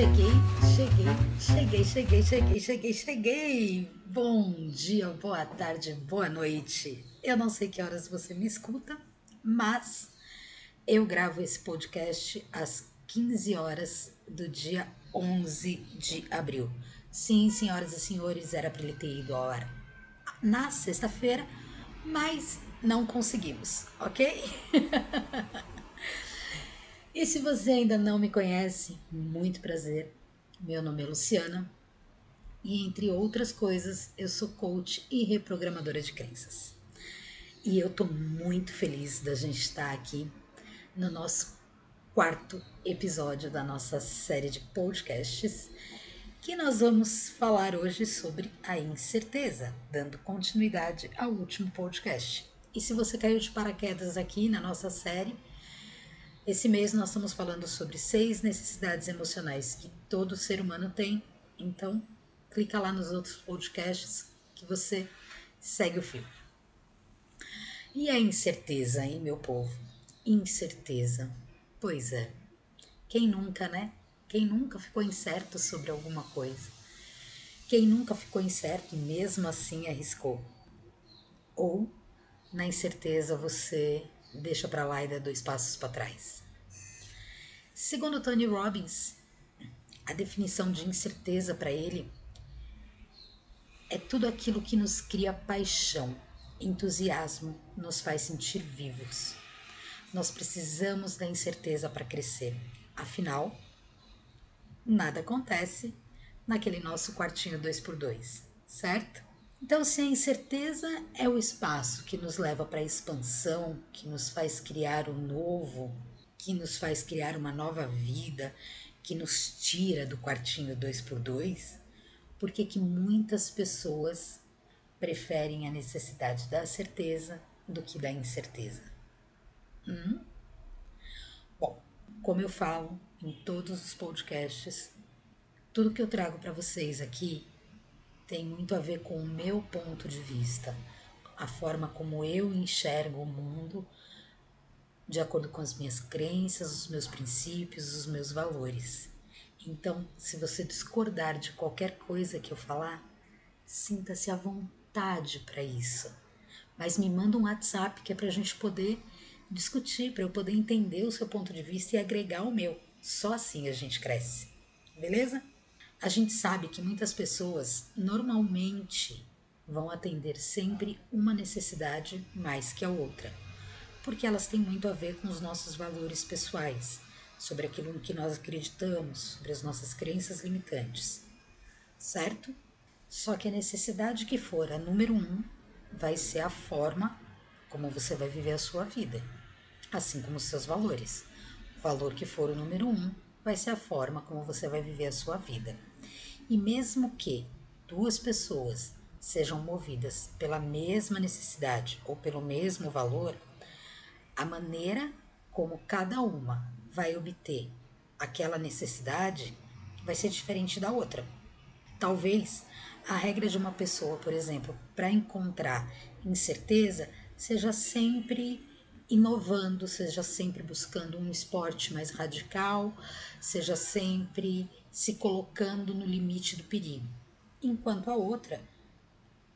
Cheguei, cheguei, cheguei, cheguei, cheguei, cheguei, cheguei. Bom dia, boa tarde, boa noite. Eu não sei que horas você me escuta, mas eu gravo esse podcast às 15 horas do dia 11 de abril. Sim, senhoras e senhores, era para ele ter ido ao ar na sexta-feira, mas não conseguimos, ok? e se você ainda não me conhece, muito prazer. Meu nome é Luciana e, entre outras coisas, eu sou coach e reprogramadora de crenças. E eu tô muito feliz da gente estar aqui no nosso quarto episódio da nossa série de podcasts que nós vamos falar hoje sobre a incerteza, dando continuidade ao último podcast. E se você caiu de paraquedas aqui na nossa série, esse mês nós estamos falando sobre seis necessidades emocionais que todo ser humano tem. Então, clica lá nos outros podcasts que você segue o fio. E a incerteza, hein, meu povo? Incerteza. Pois é. Quem nunca, né? Quem nunca ficou incerto sobre alguma coisa? Quem nunca ficou incerto e mesmo assim arriscou? Ou na incerteza você deixa para lá e dá dois passos para trás. Segundo Tony Robbins, a definição de incerteza para ele é tudo aquilo que nos cria paixão, entusiasmo, nos faz sentir vivos. Nós precisamos da incerteza para crescer. Afinal, nada acontece naquele nosso quartinho 2x2, certo? Então, se a incerteza é o espaço que nos leva para a expansão, que nos faz criar o novo, que nos faz criar uma nova vida, que nos tira do quartinho 2x2, por que muitas pessoas preferem a necessidade da certeza do que da incerteza? Hum? Bom, como eu falo em todos os podcasts, tudo que eu trago para vocês aqui tem muito a ver com o meu ponto de vista, a forma como eu enxergo o mundo de acordo com as minhas crenças, os meus princípios, os meus valores. Então, se você discordar de qualquer coisa que eu falar, sinta-se à vontade para isso. Mas me manda um WhatsApp que é para a gente poder discutir, para eu poder entender o seu ponto de vista e agregar o meu. Só assim a gente cresce. Beleza? A gente sabe que muitas pessoas normalmente vão atender sempre uma necessidade mais que a outra, porque elas têm muito a ver com os nossos valores pessoais, sobre aquilo em que nós acreditamos, sobre as nossas crenças limitantes, certo? Só que a necessidade que for a número um vai ser a forma como você vai viver a sua vida, assim como os seus valores. O valor que for o número um vai ser a forma como você vai viver a sua vida. E mesmo que duas pessoas sejam movidas pela mesma necessidade ou pelo mesmo valor, a maneira como cada uma vai obter aquela necessidade vai ser diferente da outra. Talvez a regra de uma pessoa, por exemplo, para encontrar incerteza, seja sempre inovando, seja sempre buscando um esporte mais radical, seja sempre se colocando no limite do perigo. Enquanto a outra,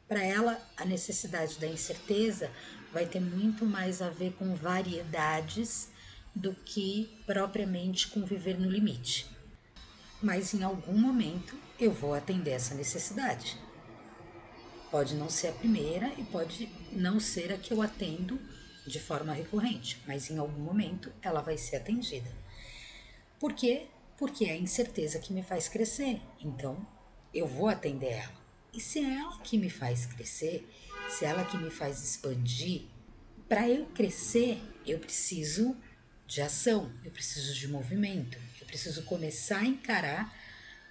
para ela, a necessidade da incerteza vai ter muito mais a ver com variedades do que propriamente com viver no limite. Mas em algum momento eu vou atender essa necessidade. Pode não ser a primeira e pode não ser a que eu atendo de forma recorrente, mas em algum momento ela vai ser atendida. Por quê? Porque é a incerteza que me faz crescer. Então, eu vou atender ela. E se é ela que me faz crescer, se é ela que me faz expandir, para eu crescer, eu preciso de ação, eu preciso de movimento, eu preciso começar a encarar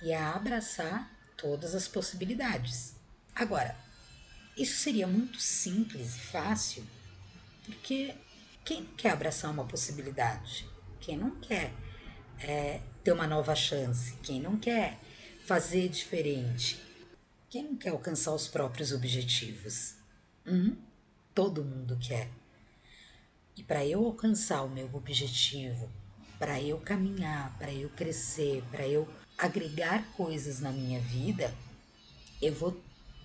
e a abraçar todas as possibilidades. Agora, isso seria muito simples e fácil, porque quem quer abraçar uma possibilidade? Quem não quer é, ter uma nova chance, quem não quer fazer diferente, quem não quer alcançar os próprios objetivos? Hum? Todo mundo quer. E para eu alcançar o meu objetivo, para eu caminhar, para eu crescer, para eu agregar coisas na minha vida, eu vou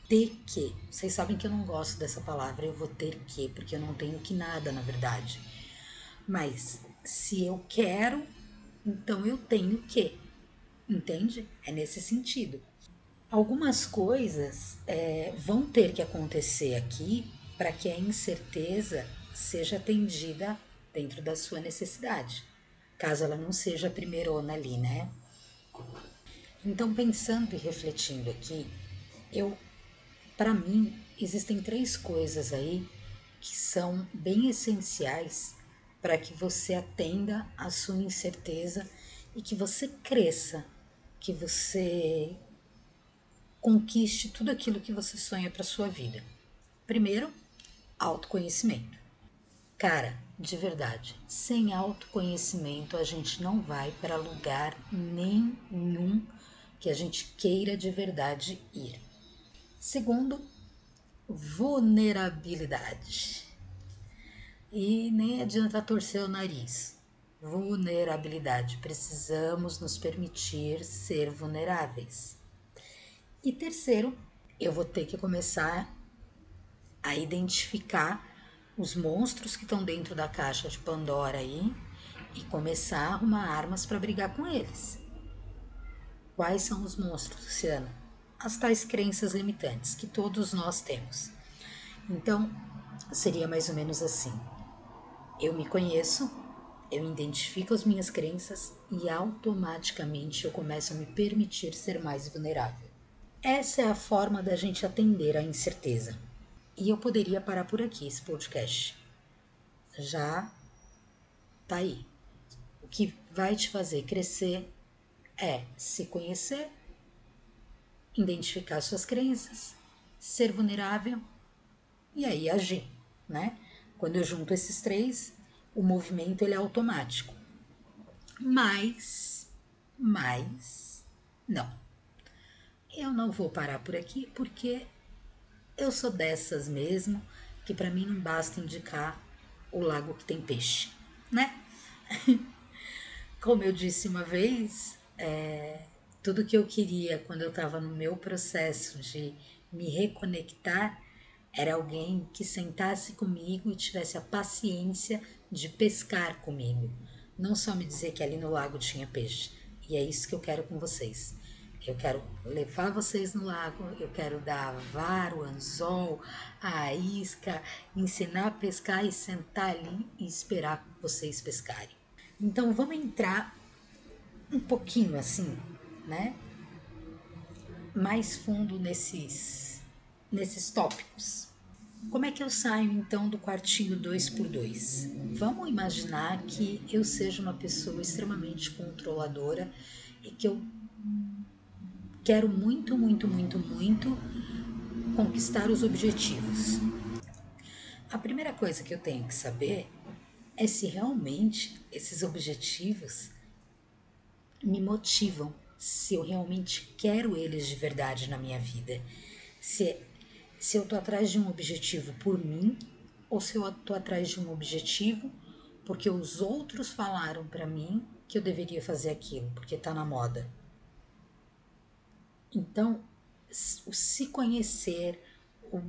ter que. Vocês sabem que eu não gosto dessa palavra, eu vou ter que, porque eu não tenho que nada, na verdade. Mas se eu quero, então eu tenho que. Entende? É nesse sentido. Algumas coisas é, vão ter que acontecer aqui para que a incerteza seja atendida dentro da sua necessidade, caso ela não seja a primeirona ali, né? Então, pensando e refletindo aqui, eu, para mim, existem três coisas aí que são bem essenciais para que você atenda a sua incerteza e que você cresça, que você conquiste tudo aquilo que você sonha para sua vida. Primeiro, autoconhecimento. Cara, de verdade, sem autoconhecimento a gente não vai para lugar nenhum que a gente queira de verdade ir. Segundo, vulnerabilidade. E nem adianta torcer o nariz. Vulnerabilidade. Precisamos nos permitir ser vulneráveis. E terceiro, eu vou ter que começar a identificar os monstros que estão dentro da caixa de Pandora aí e começar a arrumar armas para brigar com eles. Quais são os monstros, Luciana? As tais crenças limitantes que todos nós temos. Então, seria mais ou menos assim: eu me conheço, eu identifico as minhas crenças e automaticamente eu começo a me permitir ser mais vulnerável. Essa é a forma da gente atender à incerteza. E eu poderia parar por aqui esse podcast. Já tá aí. O que vai te fazer crescer é se conhecer, identificar suas crenças, ser vulnerável e aí agir, né? Quando eu junto esses três, o movimento ele é automático. Mas, mas, não eu não vou parar por aqui porque eu sou dessas mesmo, que para mim não basta indicar o lago que tem peixe, né? Como eu disse uma vez, é, tudo que eu queria quando eu estava no meu processo de me reconectar era alguém que sentasse comigo e tivesse a paciência de pescar comigo. Não só me dizer que ali no lago tinha peixe. E é isso que eu quero com vocês. Eu quero levar vocês no lago, eu quero dar a vara, o anzol, a isca, ensinar a pescar e sentar ali e esperar vocês pescarem. Então vamos entrar um pouquinho assim, né? Mais fundo nesses, nesses tópicos. Como é que eu saio então do quartinho 2x2? Vamos imaginar que eu seja uma pessoa extremamente controladora e que eu Quero muito, muito, muito, muito conquistar os objetivos. A primeira coisa que eu tenho que saber é se realmente esses objetivos me motivam, se eu realmente quero eles de verdade na minha vida. Se, se eu tô atrás de um objetivo por mim ou se eu tô atrás de um objetivo porque os outros falaram para mim que eu deveria fazer aquilo, porque tá na moda. Então, o se conhecer, o,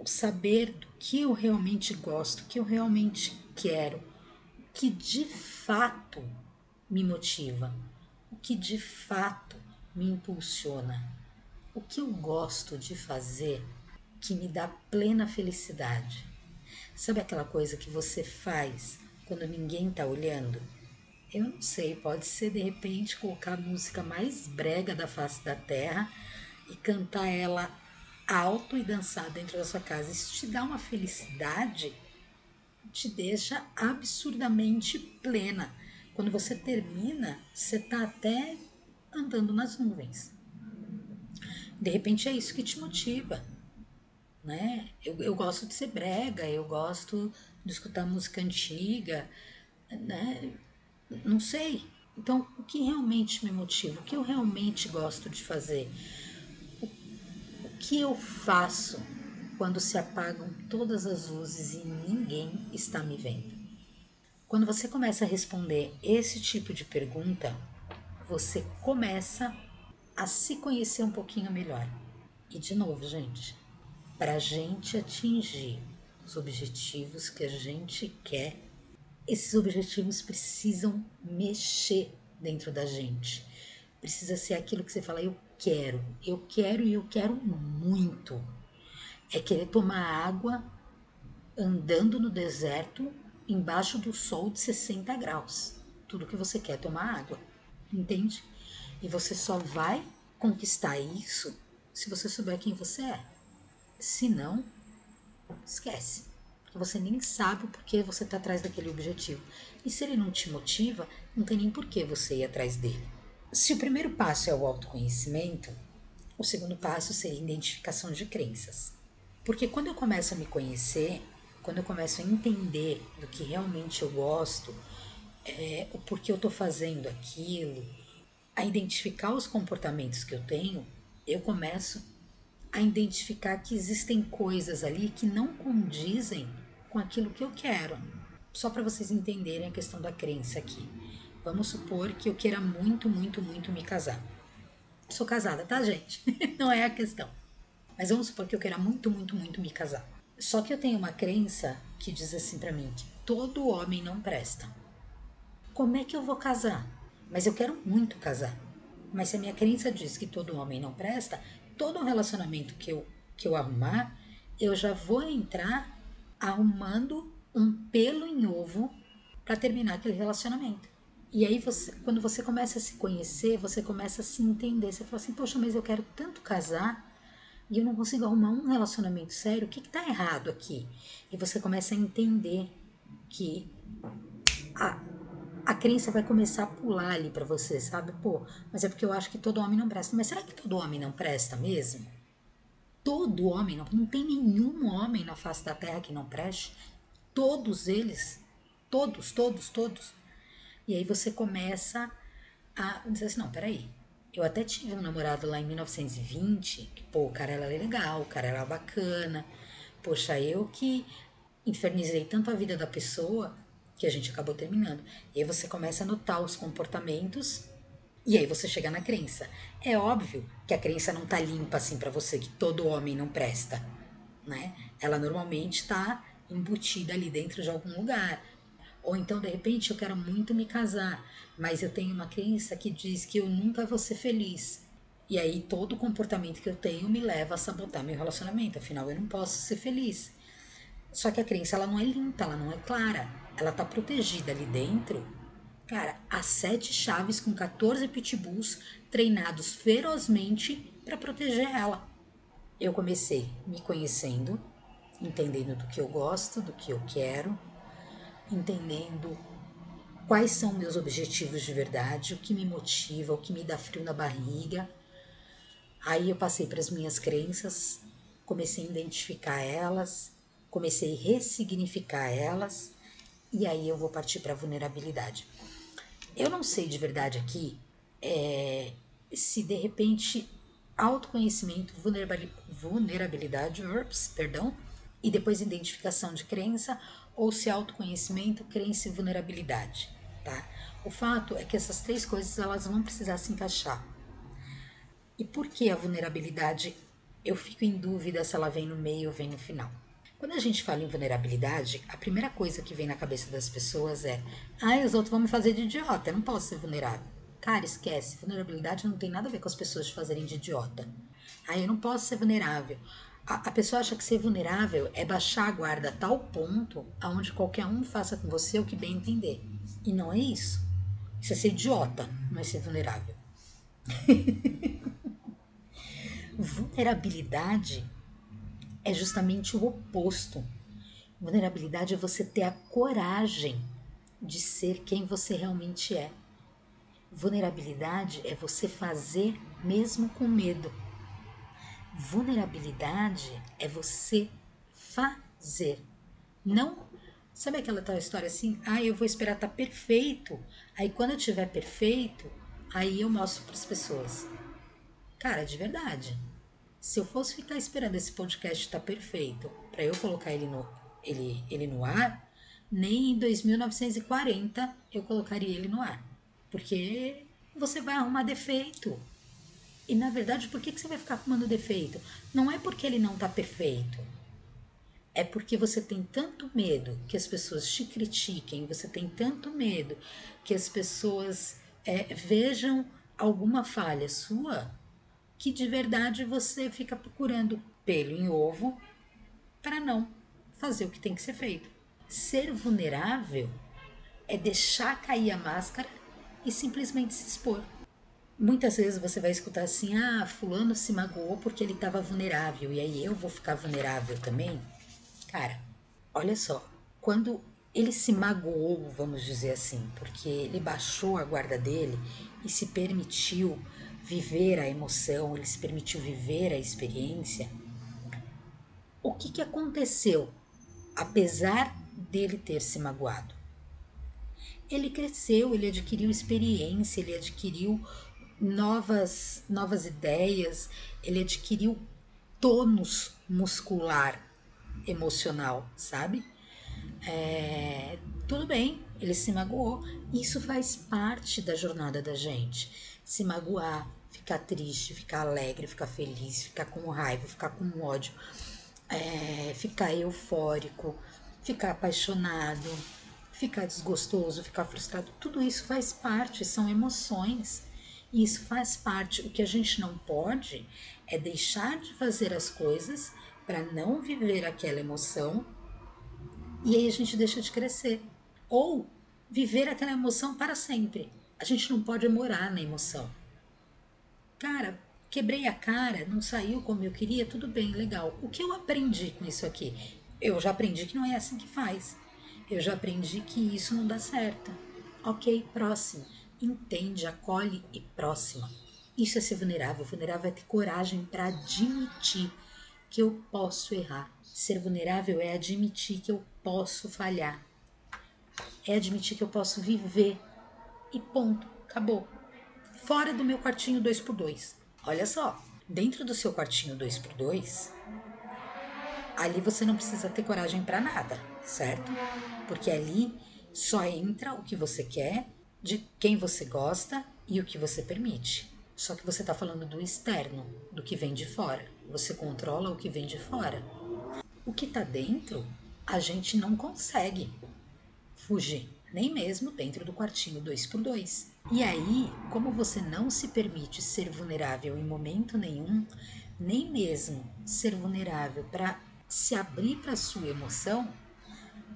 o saber do que eu realmente gosto, o que eu realmente quero, o que de fato me motiva, o que de fato me impulsiona, o que eu gosto de fazer que me dá plena felicidade. Sabe aquela coisa que você faz quando ninguém está olhando? Eu não sei, pode ser de repente colocar a música mais brega da face da terra e cantar ela alto e dançar dentro da sua casa. Isso te dá uma felicidade, te deixa absurdamente plena. Quando você termina, você tá até andando nas nuvens. De repente é isso que te motiva, né? Eu, eu gosto de ser brega, eu gosto de escutar música antiga, né? Não sei. Então, o que realmente me motiva? O que eu realmente gosto de fazer? O, o que eu faço quando se apagam todas as luzes e ninguém está me vendo? Quando você começa a responder esse tipo de pergunta, você começa a se conhecer um pouquinho melhor. E de novo, gente, para a gente atingir os objetivos que a gente quer, esses objetivos precisam mexer dentro da gente. Precisa ser aquilo que você fala, eu quero, eu quero e eu quero muito. É querer tomar água andando no deserto embaixo do sol de 60 graus. Tudo que você quer é tomar água, entende? E você só vai conquistar isso se você souber quem você é. Se não, esquece. Você nem sabe por que você está atrás daquele objetivo. E se ele não te motiva, não tem nem por que você ir atrás dele. Se o primeiro passo é o autoconhecimento, o segundo passo seria a identificação de crenças. Porque quando eu começo a me conhecer, quando eu começo a entender do que realmente eu gosto, é, o porquê eu estou fazendo aquilo, a identificar os comportamentos que eu tenho, eu começo a identificar que existem coisas ali que não condizem com aquilo que eu quero. Só para vocês entenderem a questão da crença aqui. Vamos supor que eu queira muito, muito, muito me casar. Sou casada, tá, gente? não é a questão. Mas vamos supor que eu queira muito, muito, muito me casar. Só que eu tenho uma crença que diz assim para mim que todo homem não presta. Como é que eu vou casar? Mas eu quero muito casar. Mas se a minha crença diz que todo homem não presta, todo relacionamento que eu que eu arrumar, eu já vou entrar arrumando um pelo em ovo para terminar aquele relacionamento. E aí você, quando você começa a se conhecer, você começa a se entender, você fala assim: "Poxa, mas eu quero tanto casar, e eu não consigo arrumar um relacionamento sério, o que está errado aqui? E você começa a entender que a, a crença vai começar a pular ali para você, sabe? Pô, mas é porque eu acho que todo homem não presta. Mas será que todo homem não presta mesmo? Todo homem, não, não tem nenhum homem na face da terra que não preste. Todos eles, todos, todos, todos. E aí você começa a dizer assim, não, peraí, eu até tive um namorado lá em 1920, que, pô, o cara era legal, o cara era bacana. Poxa, eu que infernizei tanto a vida da pessoa que a gente acabou terminando. E aí você começa a notar os comportamentos e aí você chega na crença. É óbvio que a crença não tá limpa assim para você, que todo homem não presta, né? Ela normalmente tá embutida ali dentro de algum lugar. Ou então, de repente, eu quero muito me casar, mas eu tenho uma crença que diz que eu nunca vou ser feliz. E aí todo comportamento que eu tenho me leva a sabotar meu relacionamento, afinal eu não posso ser feliz. Só que a crença ela não é limpa, ela não é clara. Ela tá protegida ali dentro. Cara, as sete chaves com 14 pitbulls treinados ferozmente para proteger ela. Eu comecei me conhecendo, entendendo do que eu gosto, do que eu quero, entendendo quais são meus objetivos de verdade, o que me motiva, o que me dá frio na barriga. Aí eu passei para as minhas crenças, comecei a identificar elas, comecei a ressignificar elas, e aí eu vou partir para a vulnerabilidade. Eu não sei de verdade aqui é, se de repente autoconhecimento, vulnerabilidade, ups, perdão, e depois identificação de crença ou se autoconhecimento, crença e vulnerabilidade, tá? O fato é que essas três coisas elas vão precisar se encaixar. E por que a vulnerabilidade? Eu fico em dúvida se ela vem no meio ou vem no final. Quando a gente fala em vulnerabilidade, a primeira coisa que vem na cabeça das pessoas é: ah, os outros vão me fazer de idiota, eu não posso ser vulnerável. Cara, esquece, vulnerabilidade não tem nada a ver com as pessoas te fazerem de idiota. Ah, eu não posso ser vulnerável a, a pessoa acha que ser vulnerável é baixar a guarda a tal ponto aonde qualquer um faça com você o que bem entender. E não é isso. Isso é ser idiota, não é ser vulnerável. Vulnerabilidade é justamente o oposto. Vulnerabilidade é você ter a coragem de ser quem você realmente é. Vulnerabilidade é você fazer mesmo com medo. Vulnerabilidade é você fazer. Não. Sabe aquela tal história assim? Ah, eu vou esperar estar tá perfeito. Aí quando eu tiver perfeito, aí eu mostro para as pessoas. Cara, de verdade. Se eu fosse ficar esperando esse podcast estar tá perfeito para eu colocar ele no, ele, ele no ar, nem em 2940 eu colocaria ele no ar. Porque você vai arrumar defeito. E na verdade, por que, que você vai ficar arrumando defeito? Não é porque ele não está perfeito. É porque você tem tanto medo que as pessoas te critiquem, você tem tanto medo que as pessoas é, vejam alguma falha sua, que de verdade você fica procurando pelo em ovo para não fazer o que tem que ser feito. Ser vulnerável é deixar cair a máscara e simplesmente se expor. Muitas vezes você vai escutar assim: ah, Fulano se magoou porque ele estava vulnerável e aí eu vou ficar vulnerável também. Cara, olha só, quando ele se magoou, vamos dizer assim, porque ele baixou a guarda dele e se permitiu viver a emoção, ele se permitiu viver a experiência. O que, que aconteceu, apesar dele ter se magoado? Ele cresceu, ele adquiriu experiência, ele adquiriu novas, novas ideias, ele adquiriu tônus muscular emocional, sabe? É, tudo bem, ele se magoou. Isso faz parte da jornada da gente. Se magoar, ficar triste, ficar alegre, ficar feliz, ficar com raiva, ficar com ódio, é, ficar eufórico, ficar apaixonado, ficar desgostoso, ficar frustrado. Tudo isso faz parte, são emoções. E isso faz parte. O que a gente não pode é deixar de fazer as coisas para não viver aquela emoção e aí a gente deixa de crescer. Ou viver aquela emoção para sempre. A gente não pode morar na emoção. Cara, quebrei a cara, não saiu como eu queria, tudo bem, legal. O que eu aprendi com isso aqui? Eu já aprendi que não é assim que faz. Eu já aprendi que isso não dá certo. Ok, próximo. Entende, acolhe e próxima. Isso é ser vulnerável. Vulnerável é ter coragem para admitir que eu posso errar. Ser vulnerável é admitir que eu posso falhar. É admitir que eu posso viver. E ponto, acabou. Fora do meu quartinho 2x2. Olha só, dentro do seu quartinho 2x2, ali você não precisa ter coragem para nada, certo? Porque ali só entra o que você quer, de quem você gosta e o que você permite. Só que você está falando do externo, do que vem de fora. Você controla o que vem de fora. O que está dentro, a gente não consegue fugir, nem mesmo dentro do quartinho 2x2. E aí, como você não se permite ser vulnerável em momento nenhum, nem mesmo ser vulnerável para se abrir para a sua emoção,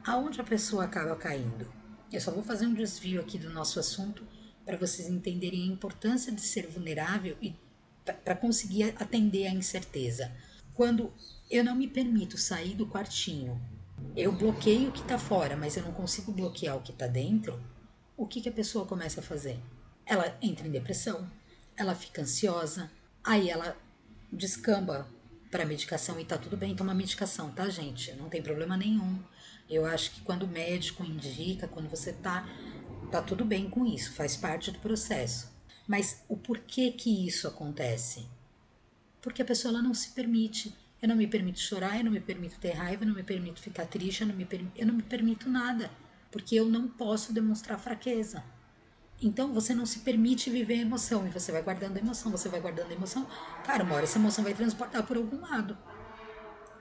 aonde a pessoa acaba caindo? Eu só vou fazer um desvio aqui do nosso assunto para vocês entenderem a importância de ser vulnerável e para conseguir atender à incerteza. Quando eu não me permito sair do quartinho, eu bloqueio o que está fora, mas eu não consigo bloquear o que está dentro, o que, que a pessoa começa a fazer? Ela entra em depressão, ela fica ansiosa, aí ela descamba para medicação e tá tudo bem tomar medicação, tá, gente? Não tem problema nenhum. Eu acho que quando o médico indica, quando você tá, tá tudo bem com isso, faz parte do processo. Mas o porquê que isso acontece? Porque a pessoa ela não se permite. Eu não me permito chorar, eu não me permito ter raiva, eu não me permito ficar triste, eu não me, eu não me permito nada. Porque eu não posso demonstrar fraqueza. Então você não se permite viver a emoção e você vai guardando a emoção, você vai guardando a emoção. Cara, uma hora essa emoção vai transportar por algum lado.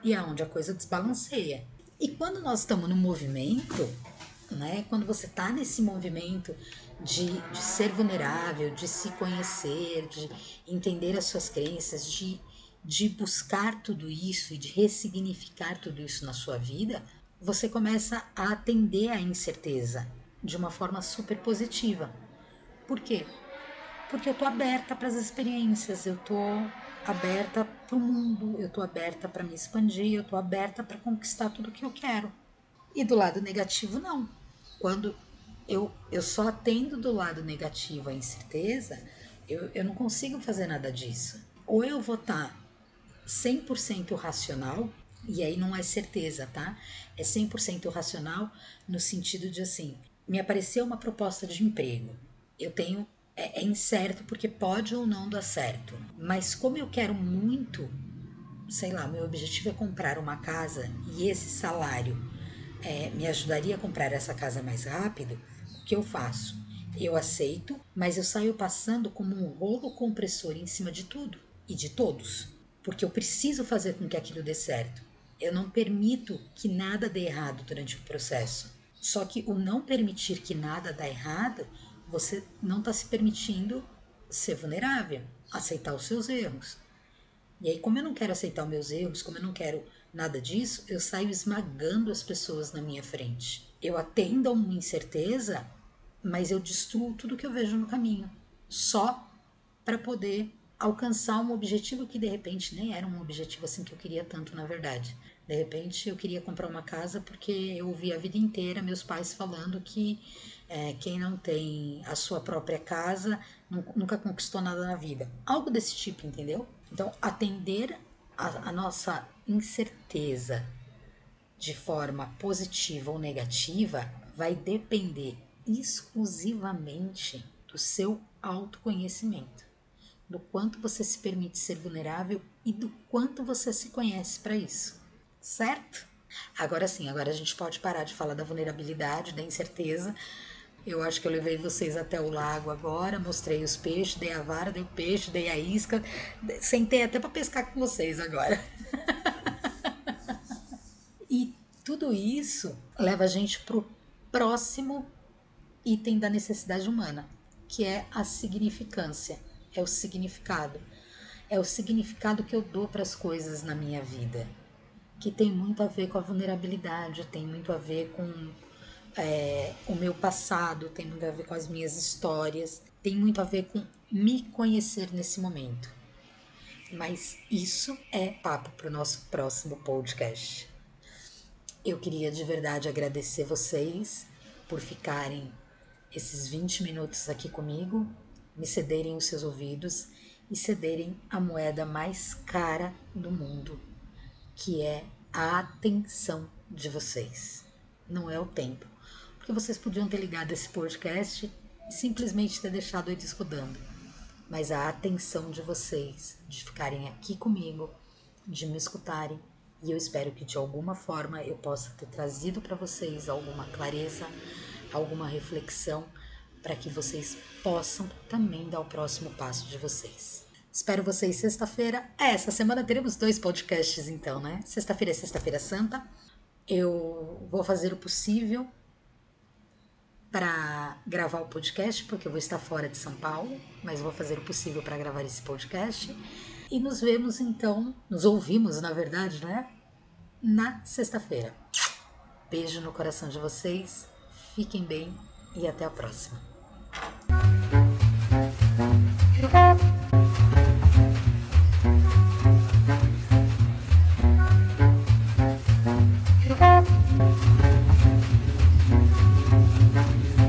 E é onde a coisa desbalanceia. E quando nós estamos no movimento, né? Quando você está nesse movimento de, de ser vulnerável, de se conhecer, de entender as suas crenças, de, de buscar tudo isso e de ressignificar tudo isso na sua vida, você começa a atender à incerteza de uma forma super positiva. Por quê? Porque eu tô aberta para as experiências, eu tô aberta para o mundo, eu tô aberta para me expandir, eu tô aberta para conquistar tudo que eu quero. E do lado negativo, não. Quando eu, eu só atendo do lado negativo a incerteza, eu, eu não consigo fazer nada disso. Ou eu vou estar 100% racional, e aí não é certeza, tá? É 100% racional no sentido de assim, me apareceu uma proposta de emprego. Eu tenho é, é, incerto porque pode ou não dar certo. Mas como eu quero muito, sei lá, meu objetivo é comprar uma casa e esse salário é, me ajudaria a comprar essa casa mais rápido, o que eu faço? Eu aceito, mas eu saio passando como um rolo compressor em cima de tudo e de todos, porque eu preciso fazer com que aquilo dê certo. Eu não permito que nada dê errado durante o processo. Só que o não permitir que nada dê errado, você não está se permitindo ser vulnerável, aceitar os seus erros. E aí, como eu não quero aceitar os meus erros, como eu não quero nada disso, eu saio esmagando as pessoas na minha frente. Eu atendo a uma incerteza, mas eu destruo tudo que eu vejo no caminho, só para poder alcançar um objetivo que de repente nem era um objetivo assim que eu queria tanto, na verdade. De repente eu queria comprar uma casa porque eu ouvi a vida inteira meus pais falando que é, quem não tem a sua própria casa nunca conquistou nada na vida. Algo desse tipo, entendeu? Então, atender a, a nossa incerteza de forma positiva ou negativa vai depender exclusivamente do seu autoconhecimento, do quanto você se permite ser vulnerável e do quanto você se conhece para isso, certo? Agora sim, agora a gente pode parar de falar da vulnerabilidade, da incerteza. Eu acho que eu levei vocês até o lago agora, mostrei os peixes, dei a vara, dei o peixe, dei a isca, sentei até para pescar com vocês agora. e tudo isso leva a gente pro próximo item da necessidade humana, que é a significância, é o significado. É o significado que eu dou para as coisas na minha vida, que tem muito a ver com a vulnerabilidade, tem muito a ver com é, o meu passado, tem muito a ver com as minhas histórias, tem muito a ver com me conhecer nesse momento. Mas isso é papo para o nosso próximo podcast. Eu queria de verdade agradecer vocês por ficarem esses 20 minutos aqui comigo, me cederem os seus ouvidos e cederem a moeda mais cara do mundo, que é a atenção de vocês. Não é o tempo. Porque vocês podiam ter ligado esse podcast e simplesmente ter deixado ele escudando. Mas a atenção de vocês, de ficarem aqui comigo, de me escutarem, e eu espero que de alguma forma eu possa ter trazido para vocês alguma clareza, alguma reflexão para que vocês possam também dar o próximo passo de vocês. Espero vocês sexta-feira. É, essa semana teremos dois podcasts então, né? Sexta-feira é Sexta-feira Santa. Eu vou fazer o possível para gravar o podcast, porque eu vou estar fora de São Paulo, mas vou fazer o possível para gravar esse podcast. E nos vemos então, nos ouvimos, na verdade, né? Na sexta-feira. Beijo no coração de vocês, fiquem bem e até a próxima.